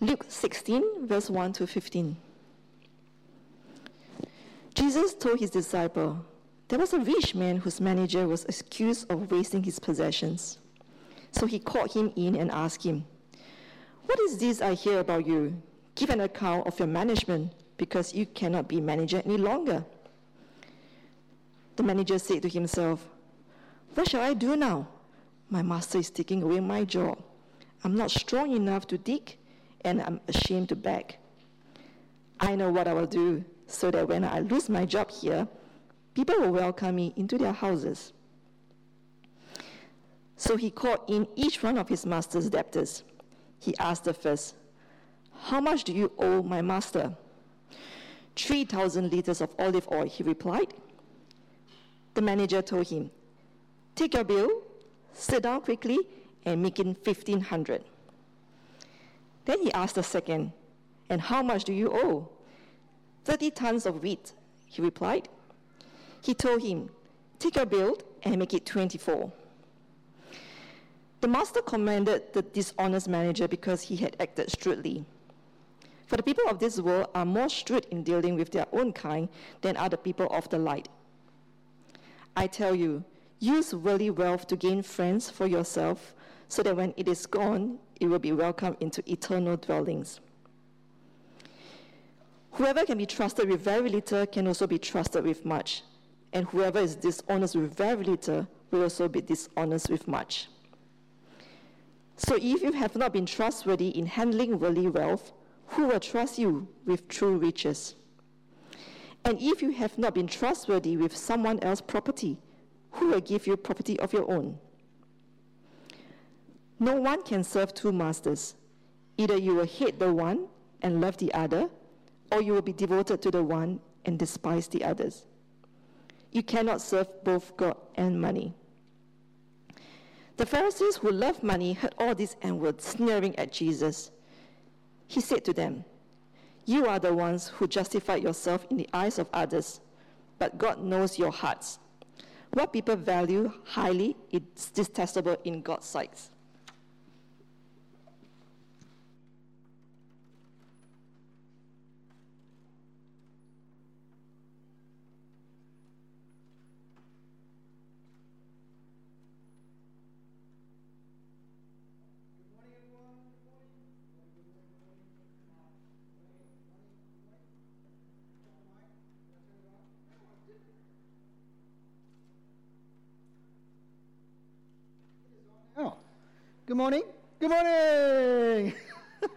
Luke 16, verse 1 to 15. Jesus told his disciple, There was a rich man whose manager was accused of wasting his possessions. So he called him in and asked him, What is this I hear about you? Give an account of your management, because you cannot be manager any longer. The manager said to himself, What shall I do now? My master is taking away my job. I'm not strong enough to dig, and I'm ashamed to beg. I know what I will do so that when I lose my job here, people will welcome me into their houses. So he called in each one of his master's debtors. He asked the first, How much do you owe my master? 3,000 liters of olive oil, he replied. The manager told him, Take your bill, sit down quickly, and make it 1,500. Then he asked the second, And how much do you owe? 30 tons of wheat, he replied. He told him, Take your bill and make it 24. The master commended the dishonest manager because he had acted shrewdly. For the people of this world are more shrewd in dealing with their own kind than are the people of the light. I tell you, use worldly wealth to gain friends for yourself, so that when it is gone, it will be welcomed into eternal dwellings. Whoever can be trusted with very little can also be trusted with much, and whoever is dishonest with very little will also be dishonest with much. So if you have not been trustworthy in handling worldly wealth, who will trust you with true riches? And if you have not been trustworthy with someone else's property, who will give you property of your own? No one can serve two masters. Either you will hate the one and love the other, or you will be devoted to the one and despise the others. You cannot serve both God and money. The Pharisees who loved money heard all this and were sneering at Jesus. He said to them, You are the ones who justify yourself in the eyes of others, but God knows your hearts. What people value highly is detestable in God's sight. Good morning. Good morning.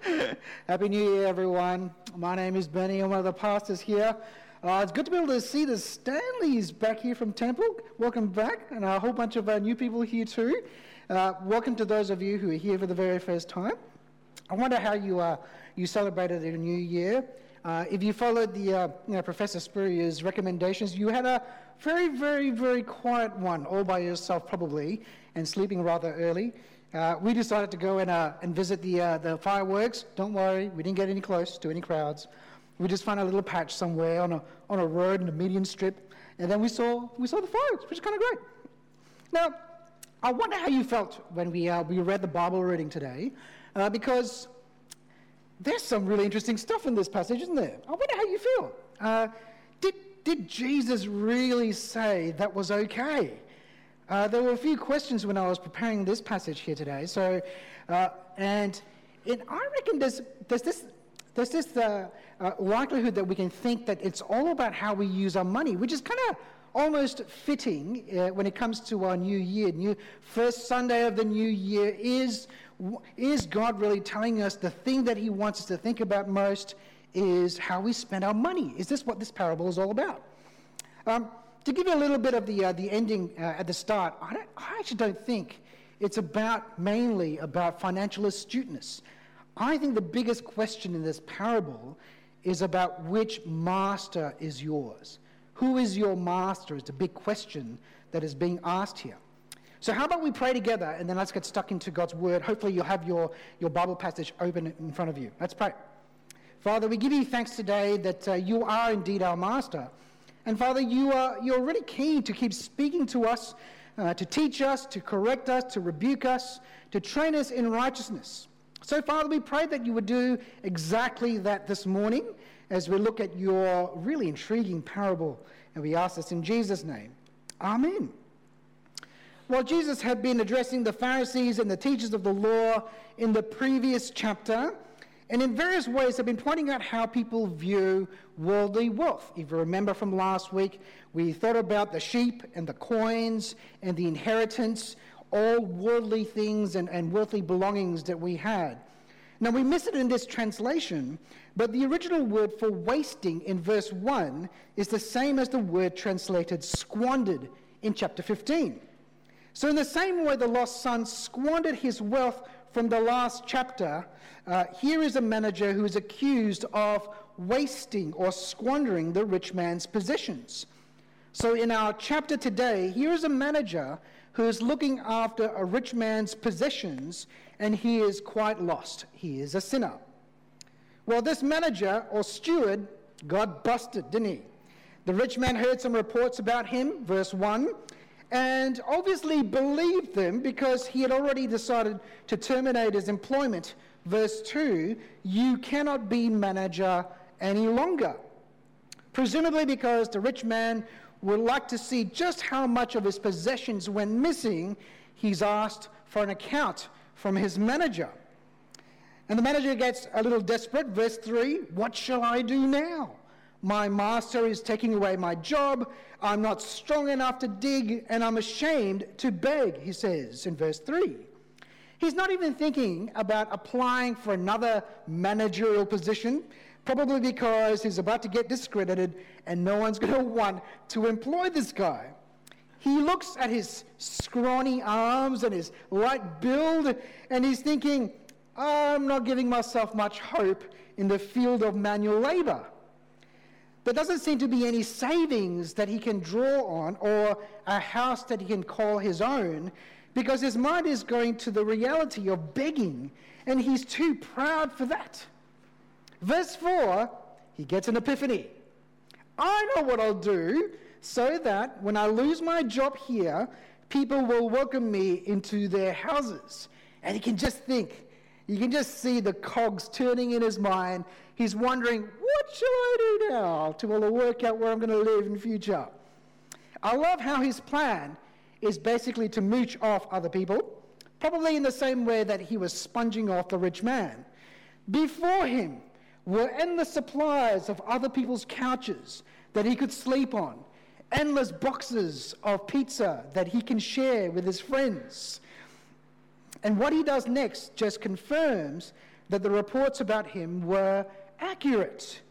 Happy New Year, everyone. My name is Benny. I'm one of the pastors here. Uh, it's good to be able to see the Stanleys back here from Temple. Welcome back, and a whole bunch of uh, new people here too. Uh, welcome to those of you who are here for the very first time. I wonder how you uh, you celebrated the New Year. Uh, if you followed the uh, you know, Professor Spurrier's recommendations, you had a very, very, very quiet one, all by yourself probably, and sleeping rather early. Uh, we decided to go and, uh, and visit the, uh, the fireworks. Don't worry, we didn't get any close to any crowds. We just found a little patch somewhere on a, on a road in a median strip, and then we saw, we saw the fireworks, which is kind of great. Now, I wonder how you felt when we, uh, we read the Bible reading today, uh, because there's some really interesting stuff in this passage, isn't there? I wonder how you feel. Uh, did, did Jesus really say that was okay? Uh, there were a few questions when I was preparing this passage here today. So, uh, and it, I reckon there's, there's this, there's this uh, uh likelihood that we can think that it's all about how we use our money, which is kind of almost fitting uh, when it comes to our new year. New first Sunday of the new year is is God really telling us the thing that He wants us to think about most is how we spend our money? Is this what this parable is all about? Um, to give you a little bit of the, uh, the ending uh, at the start, I, I, actually don't think it's about mainly about financial astuteness. I think the biggest question in this parable is about which master is yours. Who is your master is the big question that is being asked here. So, how about we pray together and then let's get stuck into God's word. Hopefully, you'll have your, your Bible passage open in front of you. Let's pray. Father, we give you thanks today that uh, you are indeed our master. And Father, you are, you're really keen to keep speaking to us, uh, to teach us, to correct us, to rebuke us, to train us in righteousness. So, Father, we pray that you would do exactly that this morning as we look at your really intriguing parable. And we ask this in Jesus' name. Amen. Well, Jesus had been addressing the Pharisees and the teachers of the law in the previous chapter, and in various ways have been pointing out how people view worldly wealth. If you remember from last week, we thought about the sheep and the coins and the inheritance, all worldly things and, and worldly belongings that we had. Now, we miss it in this translation, but the original word for wasting in verse 1 is the same as the word translated squandered in chapter 15. So, in the same way the lost son squandered his wealth from the last chapter, uh, here is a manager who is accused of wasting or squandering the rich man's possessions. So, in our chapter today, here is a manager who is looking after a rich man's possessions and he is quite lost. He is a sinner. Well, this manager or steward got busted, didn't he? The rich man heard some reports about him, verse 1, and obviously believed them because he had already decided to terminate his employment. Verse 2 You cannot be manager any longer. Presumably because the rich man would like to see just how much of his possessions went missing, he's asked for an account from his manager. And the manager gets a little desperate. Verse 3 What shall I do now? My master is taking away my job. I'm not strong enough to dig, and I'm ashamed to beg, he says in verse 3. He's not even thinking about applying for another managerial position, probably because he's about to get discredited and no one's going to want to employ this guy. He looks at his scrawny arms and his light build, and he's thinking, I'm not giving myself much hope in the field of manual labor. There doesn't seem to be any savings that he can draw on or a house that he can call his own because his mind is going to the reality of begging, and he's too proud for that. Verse 4, he gets an epiphany. I know what I'll do so that when I lose my job here, people will welcome me into their houses. And he can just think, you can just see the cogs turning in his mind. He's wondering, what shall I do now to well, work out where I'm going to live in future? I love how his plan is basically to mooch off other people, probably in the same way that he was sponging off the rich man. Before him were endless supplies of other people's couches that he could sleep on endless boxes of pizza that he can share with his friends. And what he does next just confirms that the reports about him were accurate.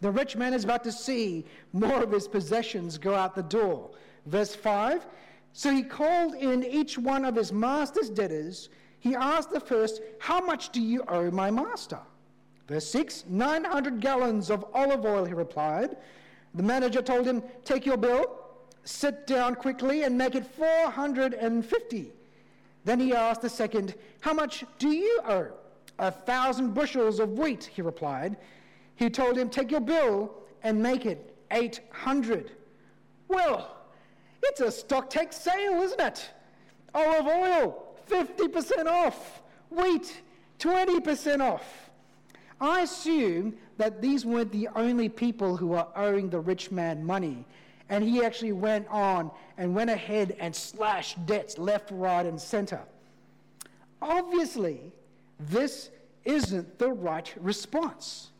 The rich man is about to see more of his possessions go out the door. Verse 5 So he called in each one of his master's debtors. He asked the first, How much do you owe my master? Verse 6 900 gallons of olive oil, he replied. The manager told him, Take your bill, sit down quickly, and make it 450. Then he asked the second, How much do you owe? A thousand bushels of wheat, he replied. He told him, Take your bill and make it 800. Well, it's a stock take sale, isn't it? Olive oil, 50% off. Wheat, 20% off. I assume that these weren't the only people who were owing the rich man money. And he actually went on and went ahead and slashed debts left, right, and center. Obviously, this isn't the right response.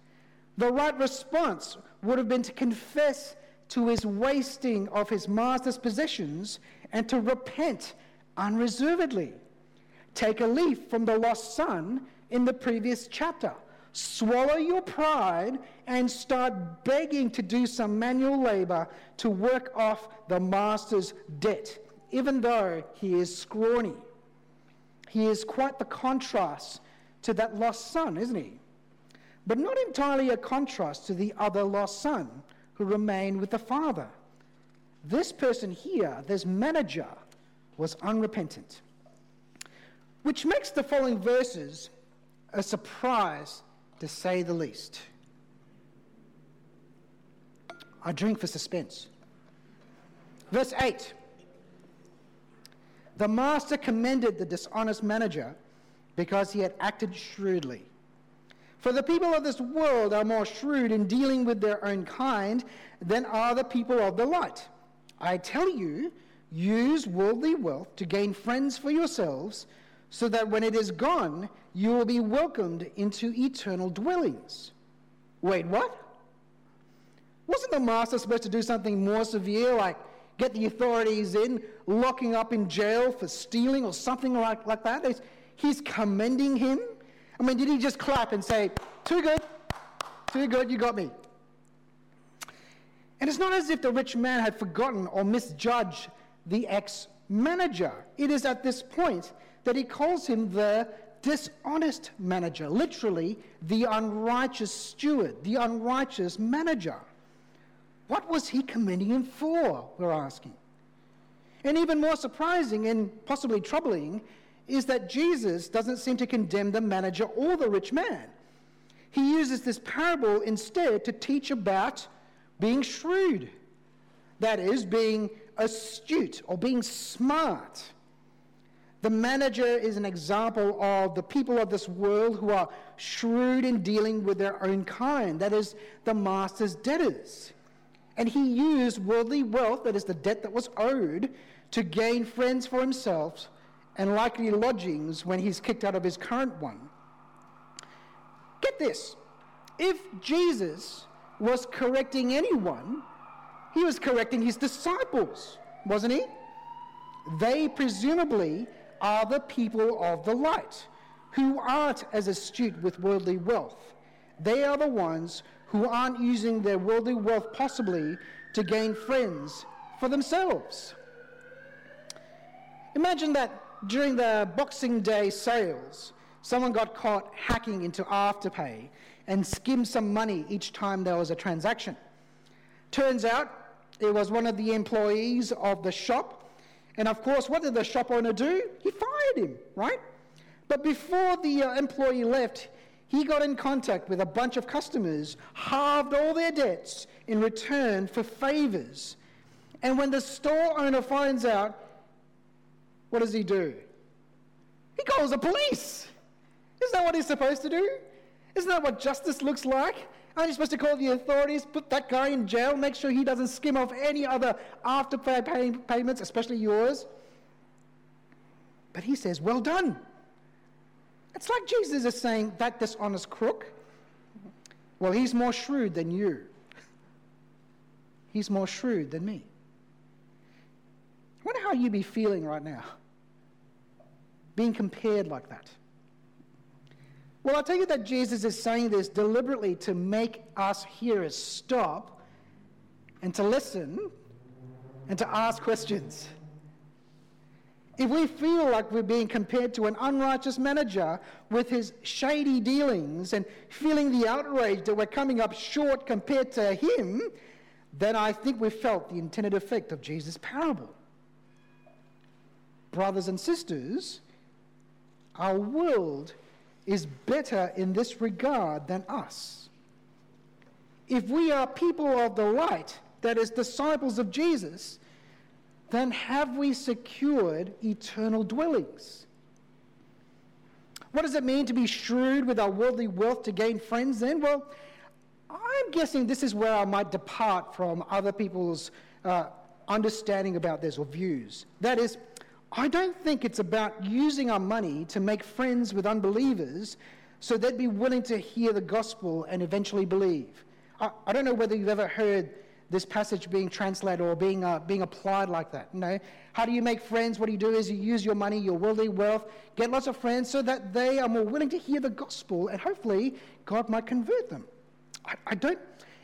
The right response would have been to confess to his wasting of his master's possessions and to repent unreservedly. Take a leaf from the lost son in the previous chapter swallow your pride and start begging to do some manual labor to work off the master's debt, even though he is scrawny. He is quite the contrast to that lost son, isn't he? But not entirely a contrast to the other lost son who remained with the father. This person here, this manager, was unrepentant. Which makes the following verses a surprise to say the least. I drink for suspense. Verse 8 The master commended the dishonest manager because he had acted shrewdly. For the people of this world are more shrewd in dealing with their own kind than are the people of the light. I tell you, use worldly wealth to gain friends for yourselves, so that when it is gone, you will be welcomed into eternal dwellings. Wait, what? Wasn't the master supposed to do something more severe, like get the authorities in, locking up in jail for stealing or something like, like that? He's, he's commending him. I mean, did he just clap and say, too good, too good, you got me? And it's not as if the rich man had forgotten or misjudged the ex manager. It is at this point that he calls him the dishonest manager, literally, the unrighteous steward, the unrighteous manager. What was he commending him for? We're asking. And even more surprising and possibly troubling is that Jesus doesn't seem to condemn the manager or the rich man. He uses this parable instead to teach about being shrewd. That is, being astute or being smart. The manager is an example of the people of this world who are shrewd in dealing with their own kind, that is, the master's debtors. And he used worldly wealth, that is, the debt that was owed, to gain friends for himself and likely lodgings when he's kicked out of his current one. Get this if Jesus was correcting anyone, he was correcting his disciples, wasn't he? They presumably are the people of the light who aren't as astute with worldly wealth. They are the ones who aren't using their worldly wealth possibly to gain friends for themselves. Imagine that during the Boxing Day sales, someone got caught hacking into Afterpay and skimmed some money each time there was a transaction. Turns out it was one of the employees of the shop. And of course, what did the shop owner do? He fired him, right? But before the uh, employee left, he got in contact with a bunch of customers, halved all their debts in return for favors. And when the store owner finds out, what does he do? He calls the police. Isn't that what he's supposed to do? Isn't that what justice looks like? Aren't you supposed to call the authorities, put that guy in jail, make sure he doesn't skim off any other afterpay pay- payments, especially yours? But he says, Well done. It's like Jesus is saying, That dishonest crook, well, he's more shrewd than you. He's more shrewd than me. I wonder how you'd be feeling right now, being compared like that. Well, I'll tell you that Jesus is saying this deliberately to make us hearers stop and to listen and to ask questions. If we feel like we're being compared to an unrighteous manager with his shady dealings and feeling the outrage that we're coming up short compared to him, then I think we've felt the intended effect of Jesus' parable. Brothers and sisters, our world is better in this regard than us. If we are people of the light, that is, disciples of Jesus, then have we secured eternal dwellings? What does it mean to be shrewd with our worldly wealth to gain friends then? Well, I'm guessing this is where I might depart from other people's uh, understanding about this or views. That is, I don't think it's about using our money to make friends with unbelievers so they'd be willing to hear the gospel and eventually believe. I, I don't know whether you've ever heard this passage being translated or being, uh, being applied like that. You know? How do you make friends? What do you do is you use your money, your worldly wealth, get lots of friends so that they are more willing to hear the gospel and hopefully God might convert them. I, I don't,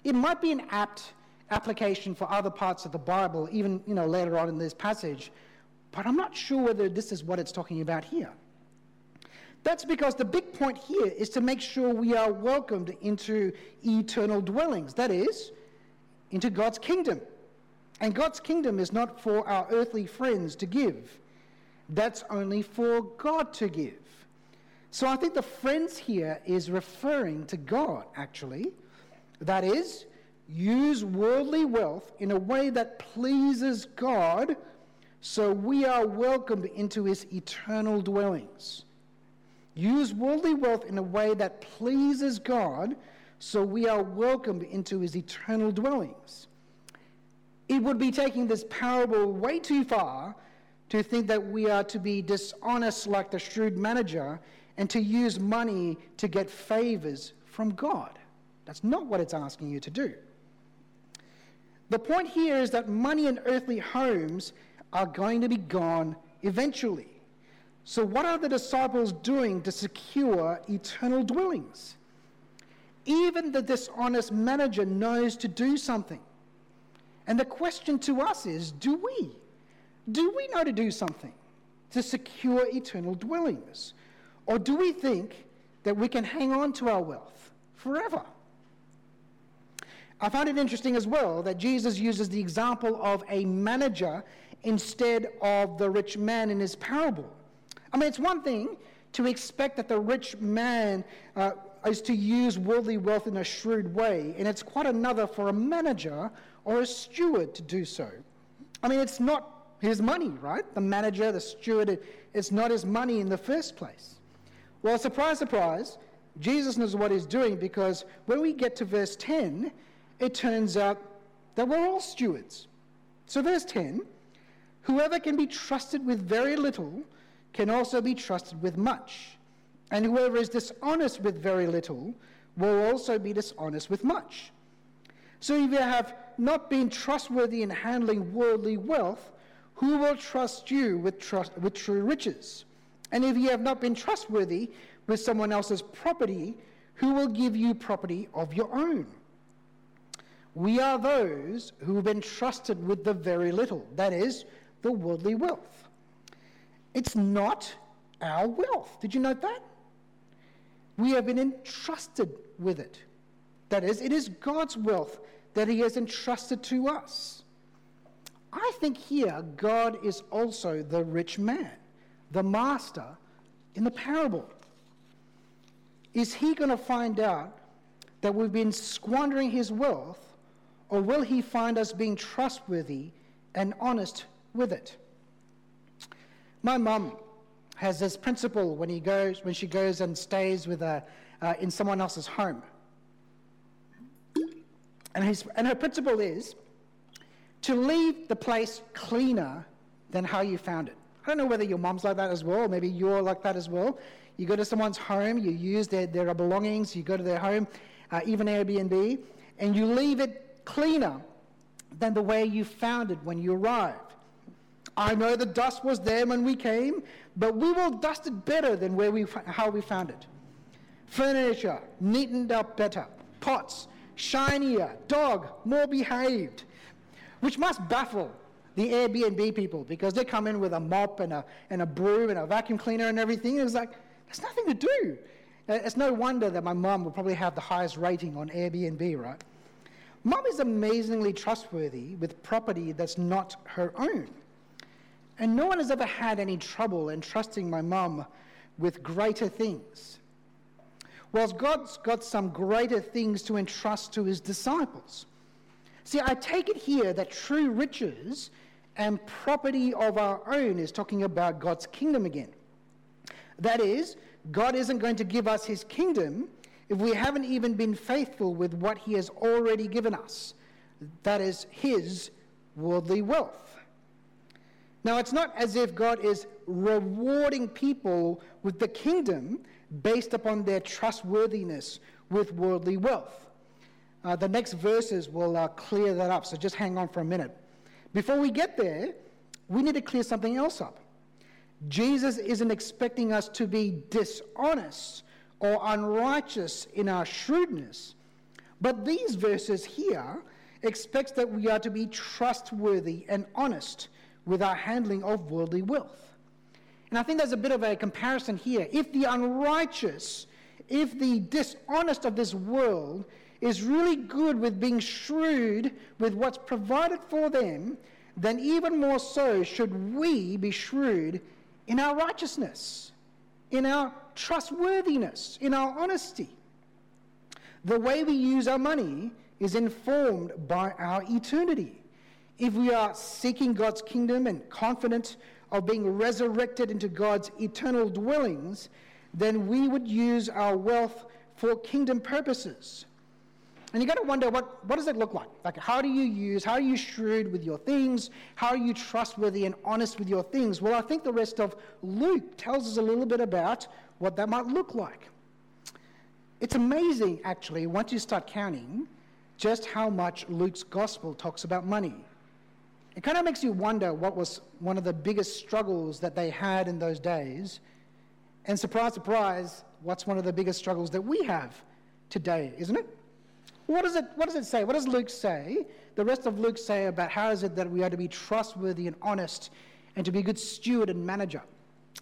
it might be an apt application for other parts of the Bible, even you know, later on in this passage. But I'm not sure whether this is what it's talking about here. That's because the big point here is to make sure we are welcomed into eternal dwellings, that is, into God's kingdom. And God's kingdom is not for our earthly friends to give, that's only for God to give. So I think the friends here is referring to God, actually. That is, use worldly wealth in a way that pleases God so we are welcomed into his eternal dwellings. use worldly wealth in a way that pleases God so we are welcomed into his eternal dwellings. It would be taking this parable way too far to think that we are to be dishonest like the shrewd manager and to use money to get favors from God. That's not what it's asking you to do. The point here is that money and earthly homes are going to be gone eventually. So, what are the disciples doing to secure eternal dwellings? Even the dishonest manager knows to do something. And the question to us is do we? Do we know to do something to secure eternal dwellings? Or do we think that we can hang on to our wealth forever? I find it interesting as well that Jesus uses the example of a manager instead of the rich man in his parable. I mean, it's one thing to expect that the rich man uh, is to use worldly wealth in a shrewd way, and it's quite another for a manager or a steward to do so. I mean, it's not his money, right? The manager, the steward, it's not his money in the first place. Well, surprise, surprise, Jesus knows what he's doing because when we get to verse 10, it turns out that we're all stewards. So, verse 10 whoever can be trusted with very little can also be trusted with much. And whoever is dishonest with very little will also be dishonest with much. So, if you have not been trustworthy in handling worldly wealth, who will trust you with, trust, with true riches? And if you have not been trustworthy with someone else's property, who will give you property of your own? We are those who have been trusted with the very little, that is, the worldly wealth. It's not our wealth. Did you note that? We have been entrusted with it. That is, it is God's wealth that He has entrusted to us. I think here God is also the rich man, the master in the parable. Is he going to find out that we've been squandering his wealth or will he find us being trustworthy and honest with it? My mum has this principle when, he goes, when she goes and stays with a, uh, in someone else's home. And, his, and her principle is to leave the place cleaner than how you found it. I don't know whether your mom's like that as well, or maybe you're like that as well. You go to someone's home, you use their, their belongings, you go to their home, uh, even Airbnb, and you leave it cleaner than the way you found it when you arrived. I know the dust was there when we came, but we will dust it better than where we, how we found it. Furniture, neatened up better. Pots, shinier. Dog, more behaved. Which must baffle the Airbnb people because they come in with a mop and a, and a broom and a vacuum cleaner and everything. It's like, there's nothing to do. Uh, it's no wonder that my mom will probably have the highest rating on Airbnb, right? Mom is amazingly trustworthy with property that's not her own. And no one has ever had any trouble entrusting my mum with greater things. Whilst God's got some greater things to entrust to his disciples. See, I take it here that true riches and property of our own is talking about God's kingdom again. That is, God isn't going to give us his kingdom if we haven't even been faithful with what He has already given us that is, His worldly wealth. Now, it's not as if God is rewarding people with the kingdom based upon their trustworthiness with worldly wealth. Uh, the next verses will uh, clear that up, so just hang on for a minute. Before we get there, we need to clear something else up. Jesus isn't expecting us to be dishonest or unrighteous in our shrewdness. But these verses here expects that we are to be trustworthy and honest with our handling of worldly wealth. And I think there's a bit of a comparison here. If the unrighteous, if the dishonest of this world is really good with being shrewd with what's provided for them, then even more so should we be shrewd in our righteousness, in our trustworthiness, in our honesty. The way we use our money is informed by our eternity. If we are seeking God's kingdom and confident of being resurrected into God's eternal dwellings, then we would use our wealth for kingdom purposes. And you got to wonder what, what does it look like? Like, how do you use, how are you shrewd with your things? How are you trustworthy and honest with your things? Well, I think the rest of Luke tells us a little bit about what that might look like. It's amazing, actually, once you start counting, just how much Luke's gospel talks about money. It kind of makes you wonder what was one of the biggest struggles that they had in those days. And surprise, surprise, what's one of the biggest struggles that we have today, isn't it? What does it, what does it say? What does Luke say? The rest of Luke say about how is it that we are to be trustworthy and honest and to be a good steward and manager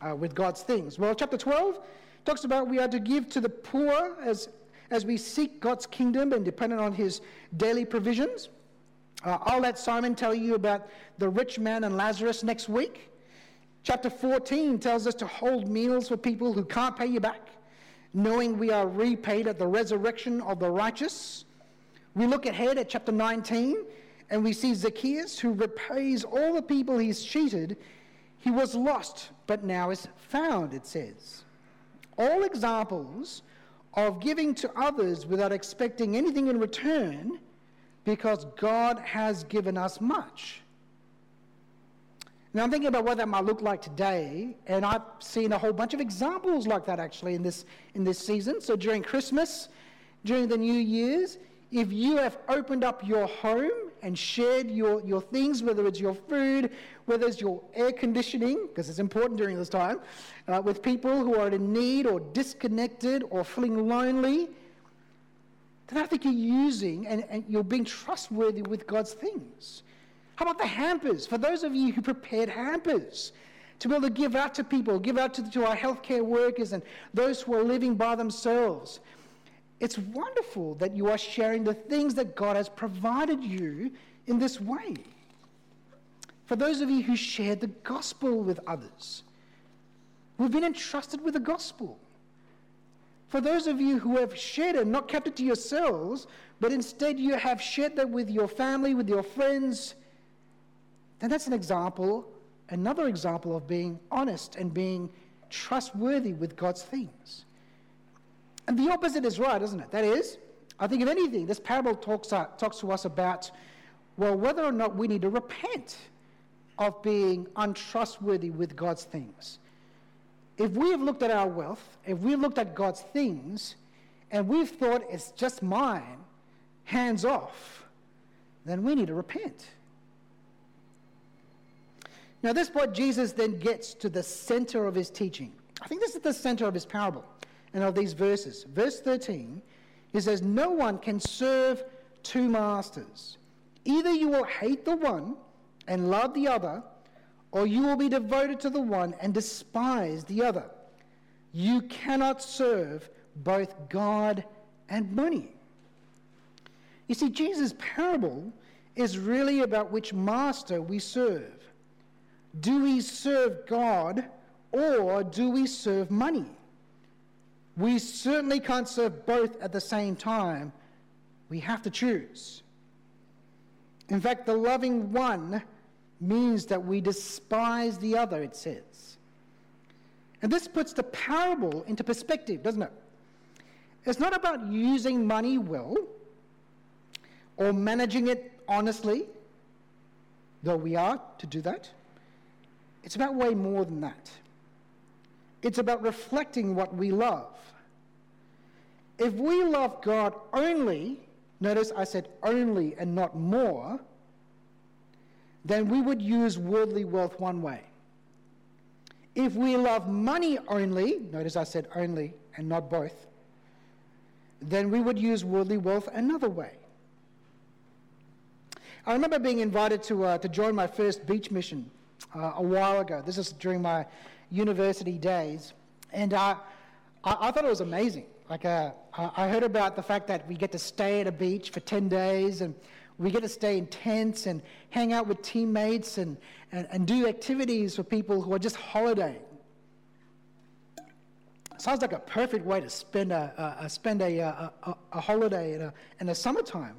uh, with God's things? Well, chapter 12 talks about we are to give to the poor as, as we seek God's kingdom and dependent on his daily provisions. Uh, I'll let Simon tell you about the rich man and Lazarus next week. Chapter 14 tells us to hold meals for people who can't pay you back, knowing we are repaid at the resurrection of the righteous. We look ahead at chapter 19 and we see Zacchaeus who repays all the people he's cheated. He was lost, but now is found, it says. All examples of giving to others without expecting anything in return because God has given us much. Now, I'm thinking about what that might look like today, and I've seen a whole bunch of examples like that actually in this, in this season. So, during Christmas, during the New Year's, if you have opened up your home and shared your, your things, whether it's your food, whether it's your air conditioning, because it's important during this time, uh, with people who are in need or disconnected or feeling lonely, then I think you're using and, and you're being trustworthy with God's things. How about the hampers? For those of you who prepared hampers, to be able to give out to people, give out to, to our healthcare workers and those who are living by themselves. It's wonderful that you are sharing the things that God has provided you in this way. For those of you who shared the gospel with others, we've been entrusted with the gospel. For those of you who have shared it, not kept it to yourselves, but instead you have shared that with your family, with your friends, then that's an example, another example of being honest and being trustworthy with God's things. And the opposite is right, isn't it? That is, I think if anything, this parable talks, uh, talks to us about, well, whether or not we need to repent of being untrustworthy with God's things. If we have looked at our wealth, if we've looked at God's things, and we've thought it's just mine, hands off, then we need to repent. Now, this is what Jesus then gets to the center of his teaching. I think this is the center of his parable and of these verses. Verse 13, he says, No one can serve two masters. Either you will hate the one and love the other, or you will be devoted to the one and despise the other. You cannot serve both God and money. You see, Jesus' parable is really about which master we serve. Do we serve God or do we serve money? We certainly can't serve both at the same time. We have to choose. In fact, the loving one means that we despise the other, it says. And this puts the parable into perspective, doesn't it? It's not about using money well or managing it honestly, though we are to do that. It's about way more than that. It's about reflecting what we love. If we love God only, notice I said only and not more, then we would use worldly wealth one way. If we love money only, notice I said only and not both, then we would use worldly wealth another way. I remember being invited to, uh, to join my first beach mission uh, a while ago. This is during my university days. And uh, I, I, thought it was amazing. Like, uh, I heard about the fact that we get to stay at a beach for 10 days and we get to stay in tents and hang out with teammates and, and, and do activities for people who are just holidaying. Sounds like a perfect way to spend a, a, a spend a, a, a holiday in, a, in the summertime.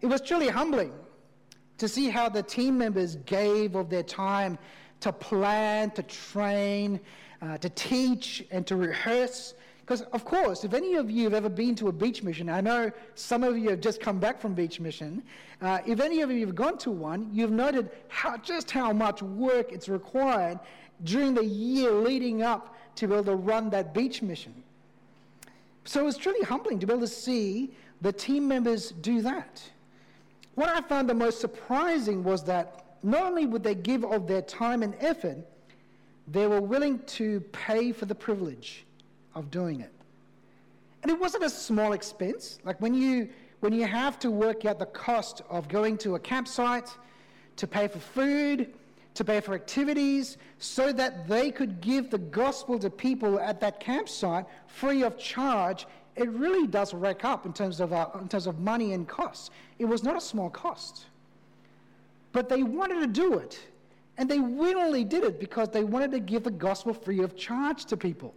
It was truly humbling to see how the team members gave of their time to plan, to train, uh, to teach and to rehearse. Because, of course, if any of you have ever been to a beach mission, I know some of you have just come back from beach mission. Uh, if any of you have gone to one, you've noted how, just how much work it's required during the year leading up to be able to run that beach mission. So it was truly humbling to be able to see the team members do that. What I found the most surprising was that not only would they give of their time and effort, they were willing to pay for the privilege of doing it. And it wasn't a small expense. Like when you when you have to work out the cost of going to a campsite, to pay for food, to pay for activities, so that they could give the gospel to people at that campsite free of charge, it really does rack up in terms of, uh, in terms of money and costs. It was not a small cost. But they wanted to do it, and they willingly did it because they wanted to give the gospel free of charge to people.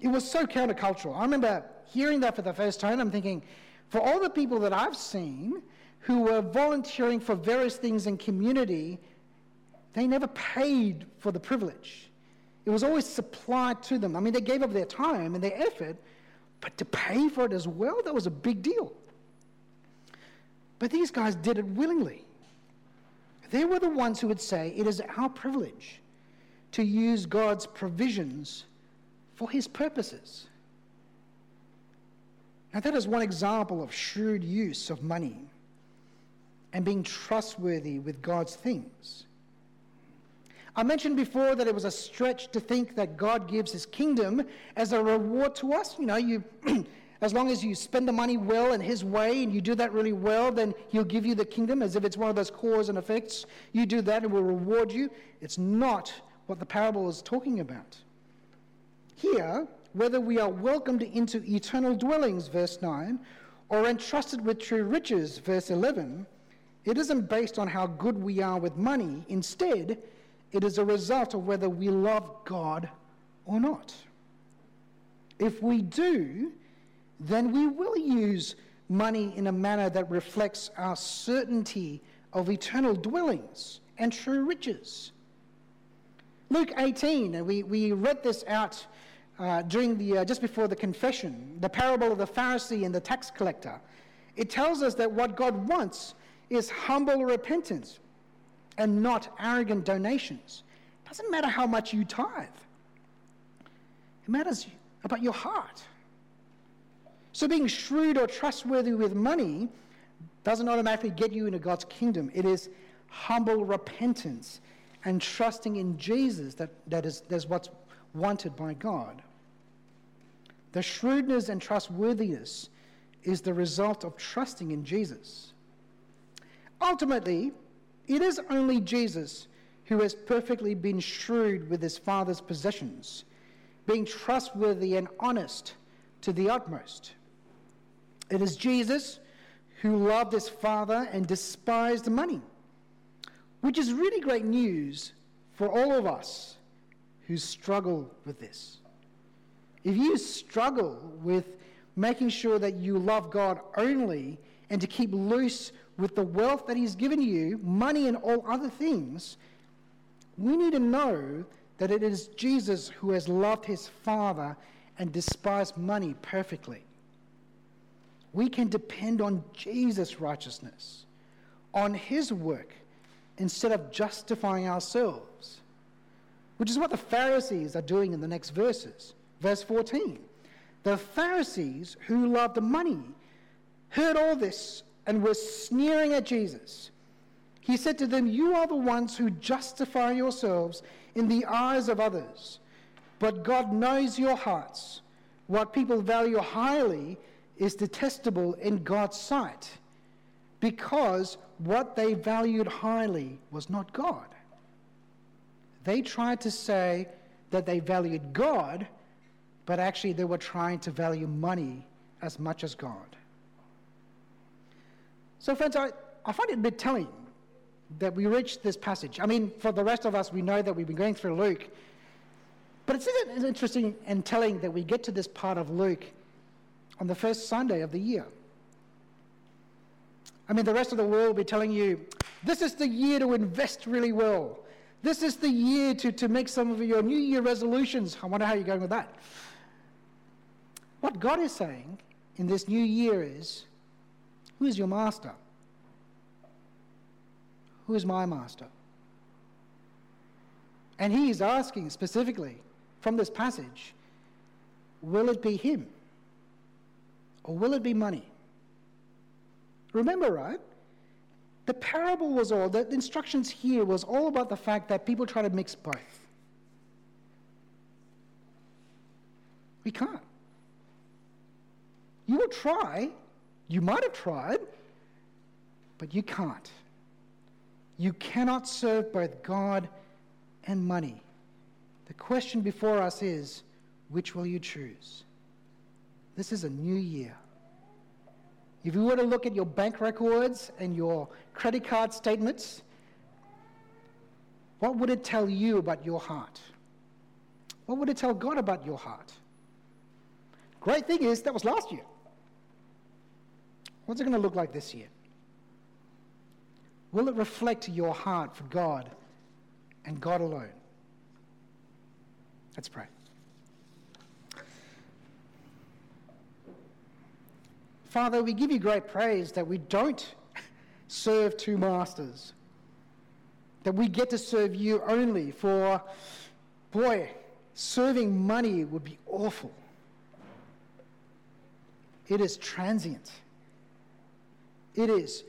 It was so countercultural. I remember hearing that for the first time. I'm thinking, for all the people that I've seen who were volunteering for various things in community, they never paid for the privilege. It was always supplied to them. I mean, they gave up their time and their effort, but to pay for it as well, that was a big deal. But these guys did it willingly. They were the ones who would say, It is our privilege to use God's provisions for his purposes. Now, that is one example of shrewd use of money and being trustworthy with God's things. I mentioned before that it was a stretch to think that God gives his kingdom as a reward to us. You know, you as long as you spend the money well in his way and you do that really well, then he'll give you the kingdom as if it's one of those cause and effects. You do that and will reward you. It's not what the parable is talking about. Here, whether we are welcomed into eternal dwellings, verse 9, or entrusted with true riches, verse 11, it isn't based on how good we are with money. Instead, it is a result of whether we love God or not. If we do, then we will use money in a manner that reflects our certainty of eternal dwellings and true riches. Luke 18, and we, we read this out uh, during the, uh, just before the confession, the parable of the Pharisee and the tax collector. It tells us that what God wants is humble repentance and not arrogant donations. It doesn't matter how much you tithe, it matters about your heart. So, being shrewd or trustworthy with money doesn't automatically get you into God's kingdom. It is humble repentance and trusting in Jesus that, that is that's what's wanted by God. The shrewdness and trustworthiness is the result of trusting in Jesus. Ultimately, it is only Jesus who has perfectly been shrewd with his Father's possessions, being trustworthy and honest to the utmost. It is Jesus who loved his Father and despised money, which is really great news for all of us who struggle with this. If you struggle with making sure that you love God only and to keep loose with the wealth that He's given you, money and all other things, we need to know that it is Jesus who has loved His Father and despised money perfectly. We can depend on Jesus' righteousness, on His work, instead of justifying ourselves, which is what the Pharisees are doing in the next verses. Verse 14 The Pharisees who loved the money heard all this and were sneering at Jesus. He said to them, You are the ones who justify yourselves in the eyes of others, but God knows your hearts. What people value highly is detestable in God's sight, because what they valued highly was not God. They tried to say that they valued God but actually they were trying to value money as much as God. So, friends, I, I find it a bit telling that we reach this passage. I mean, for the rest of us, we know that we've been going through Luke, but it's, it's interesting and telling that we get to this part of Luke on the first Sunday of the year. I mean, the rest of the world will be telling you, this is the year to invest really well. This is the year to, to make some of your New Year resolutions. I wonder how you're going with that. What God is saying in this new year is who is your master? Who is my master? And he is asking specifically from this passage will it be him? Or will it be money? Remember, right? The parable was all, the instructions here was all about the fact that people try to mix both. We can't. You will try, you might have tried, but you can't. You cannot serve both God and money. The question before us is which will you choose? This is a new year. If you were to look at your bank records and your credit card statements, what would it tell you about your heart? What would it tell God about your heart? Great thing is, that was last year. What's it going to look like this year? Will it reflect your heart for God and God alone? Let's pray. Father, we give you great praise that we don't serve two masters, that we get to serve you only, for, boy, serving money would be awful. It is transient, it is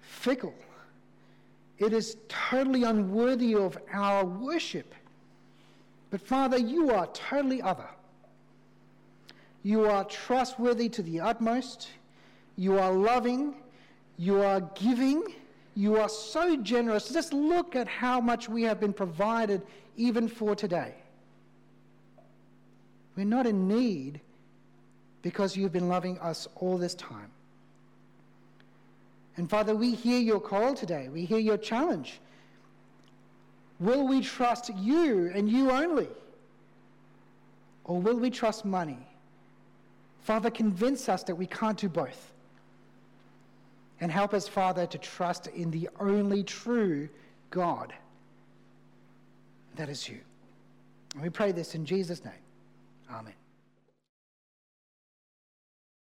fickle, it is totally unworthy of our worship. But Father, you are totally other. You are trustworthy to the utmost. You are loving. You are giving. You are so generous. Just look at how much we have been provided even for today. We're not in need because you've been loving us all this time. And Father, we hear your call today. We hear your challenge. Will we trust you and you only? Or will we trust money? Father, convince us that we can't do both. And help us, Father, to trust in the only true God. That is you. And we pray this in Jesus' name. Amen.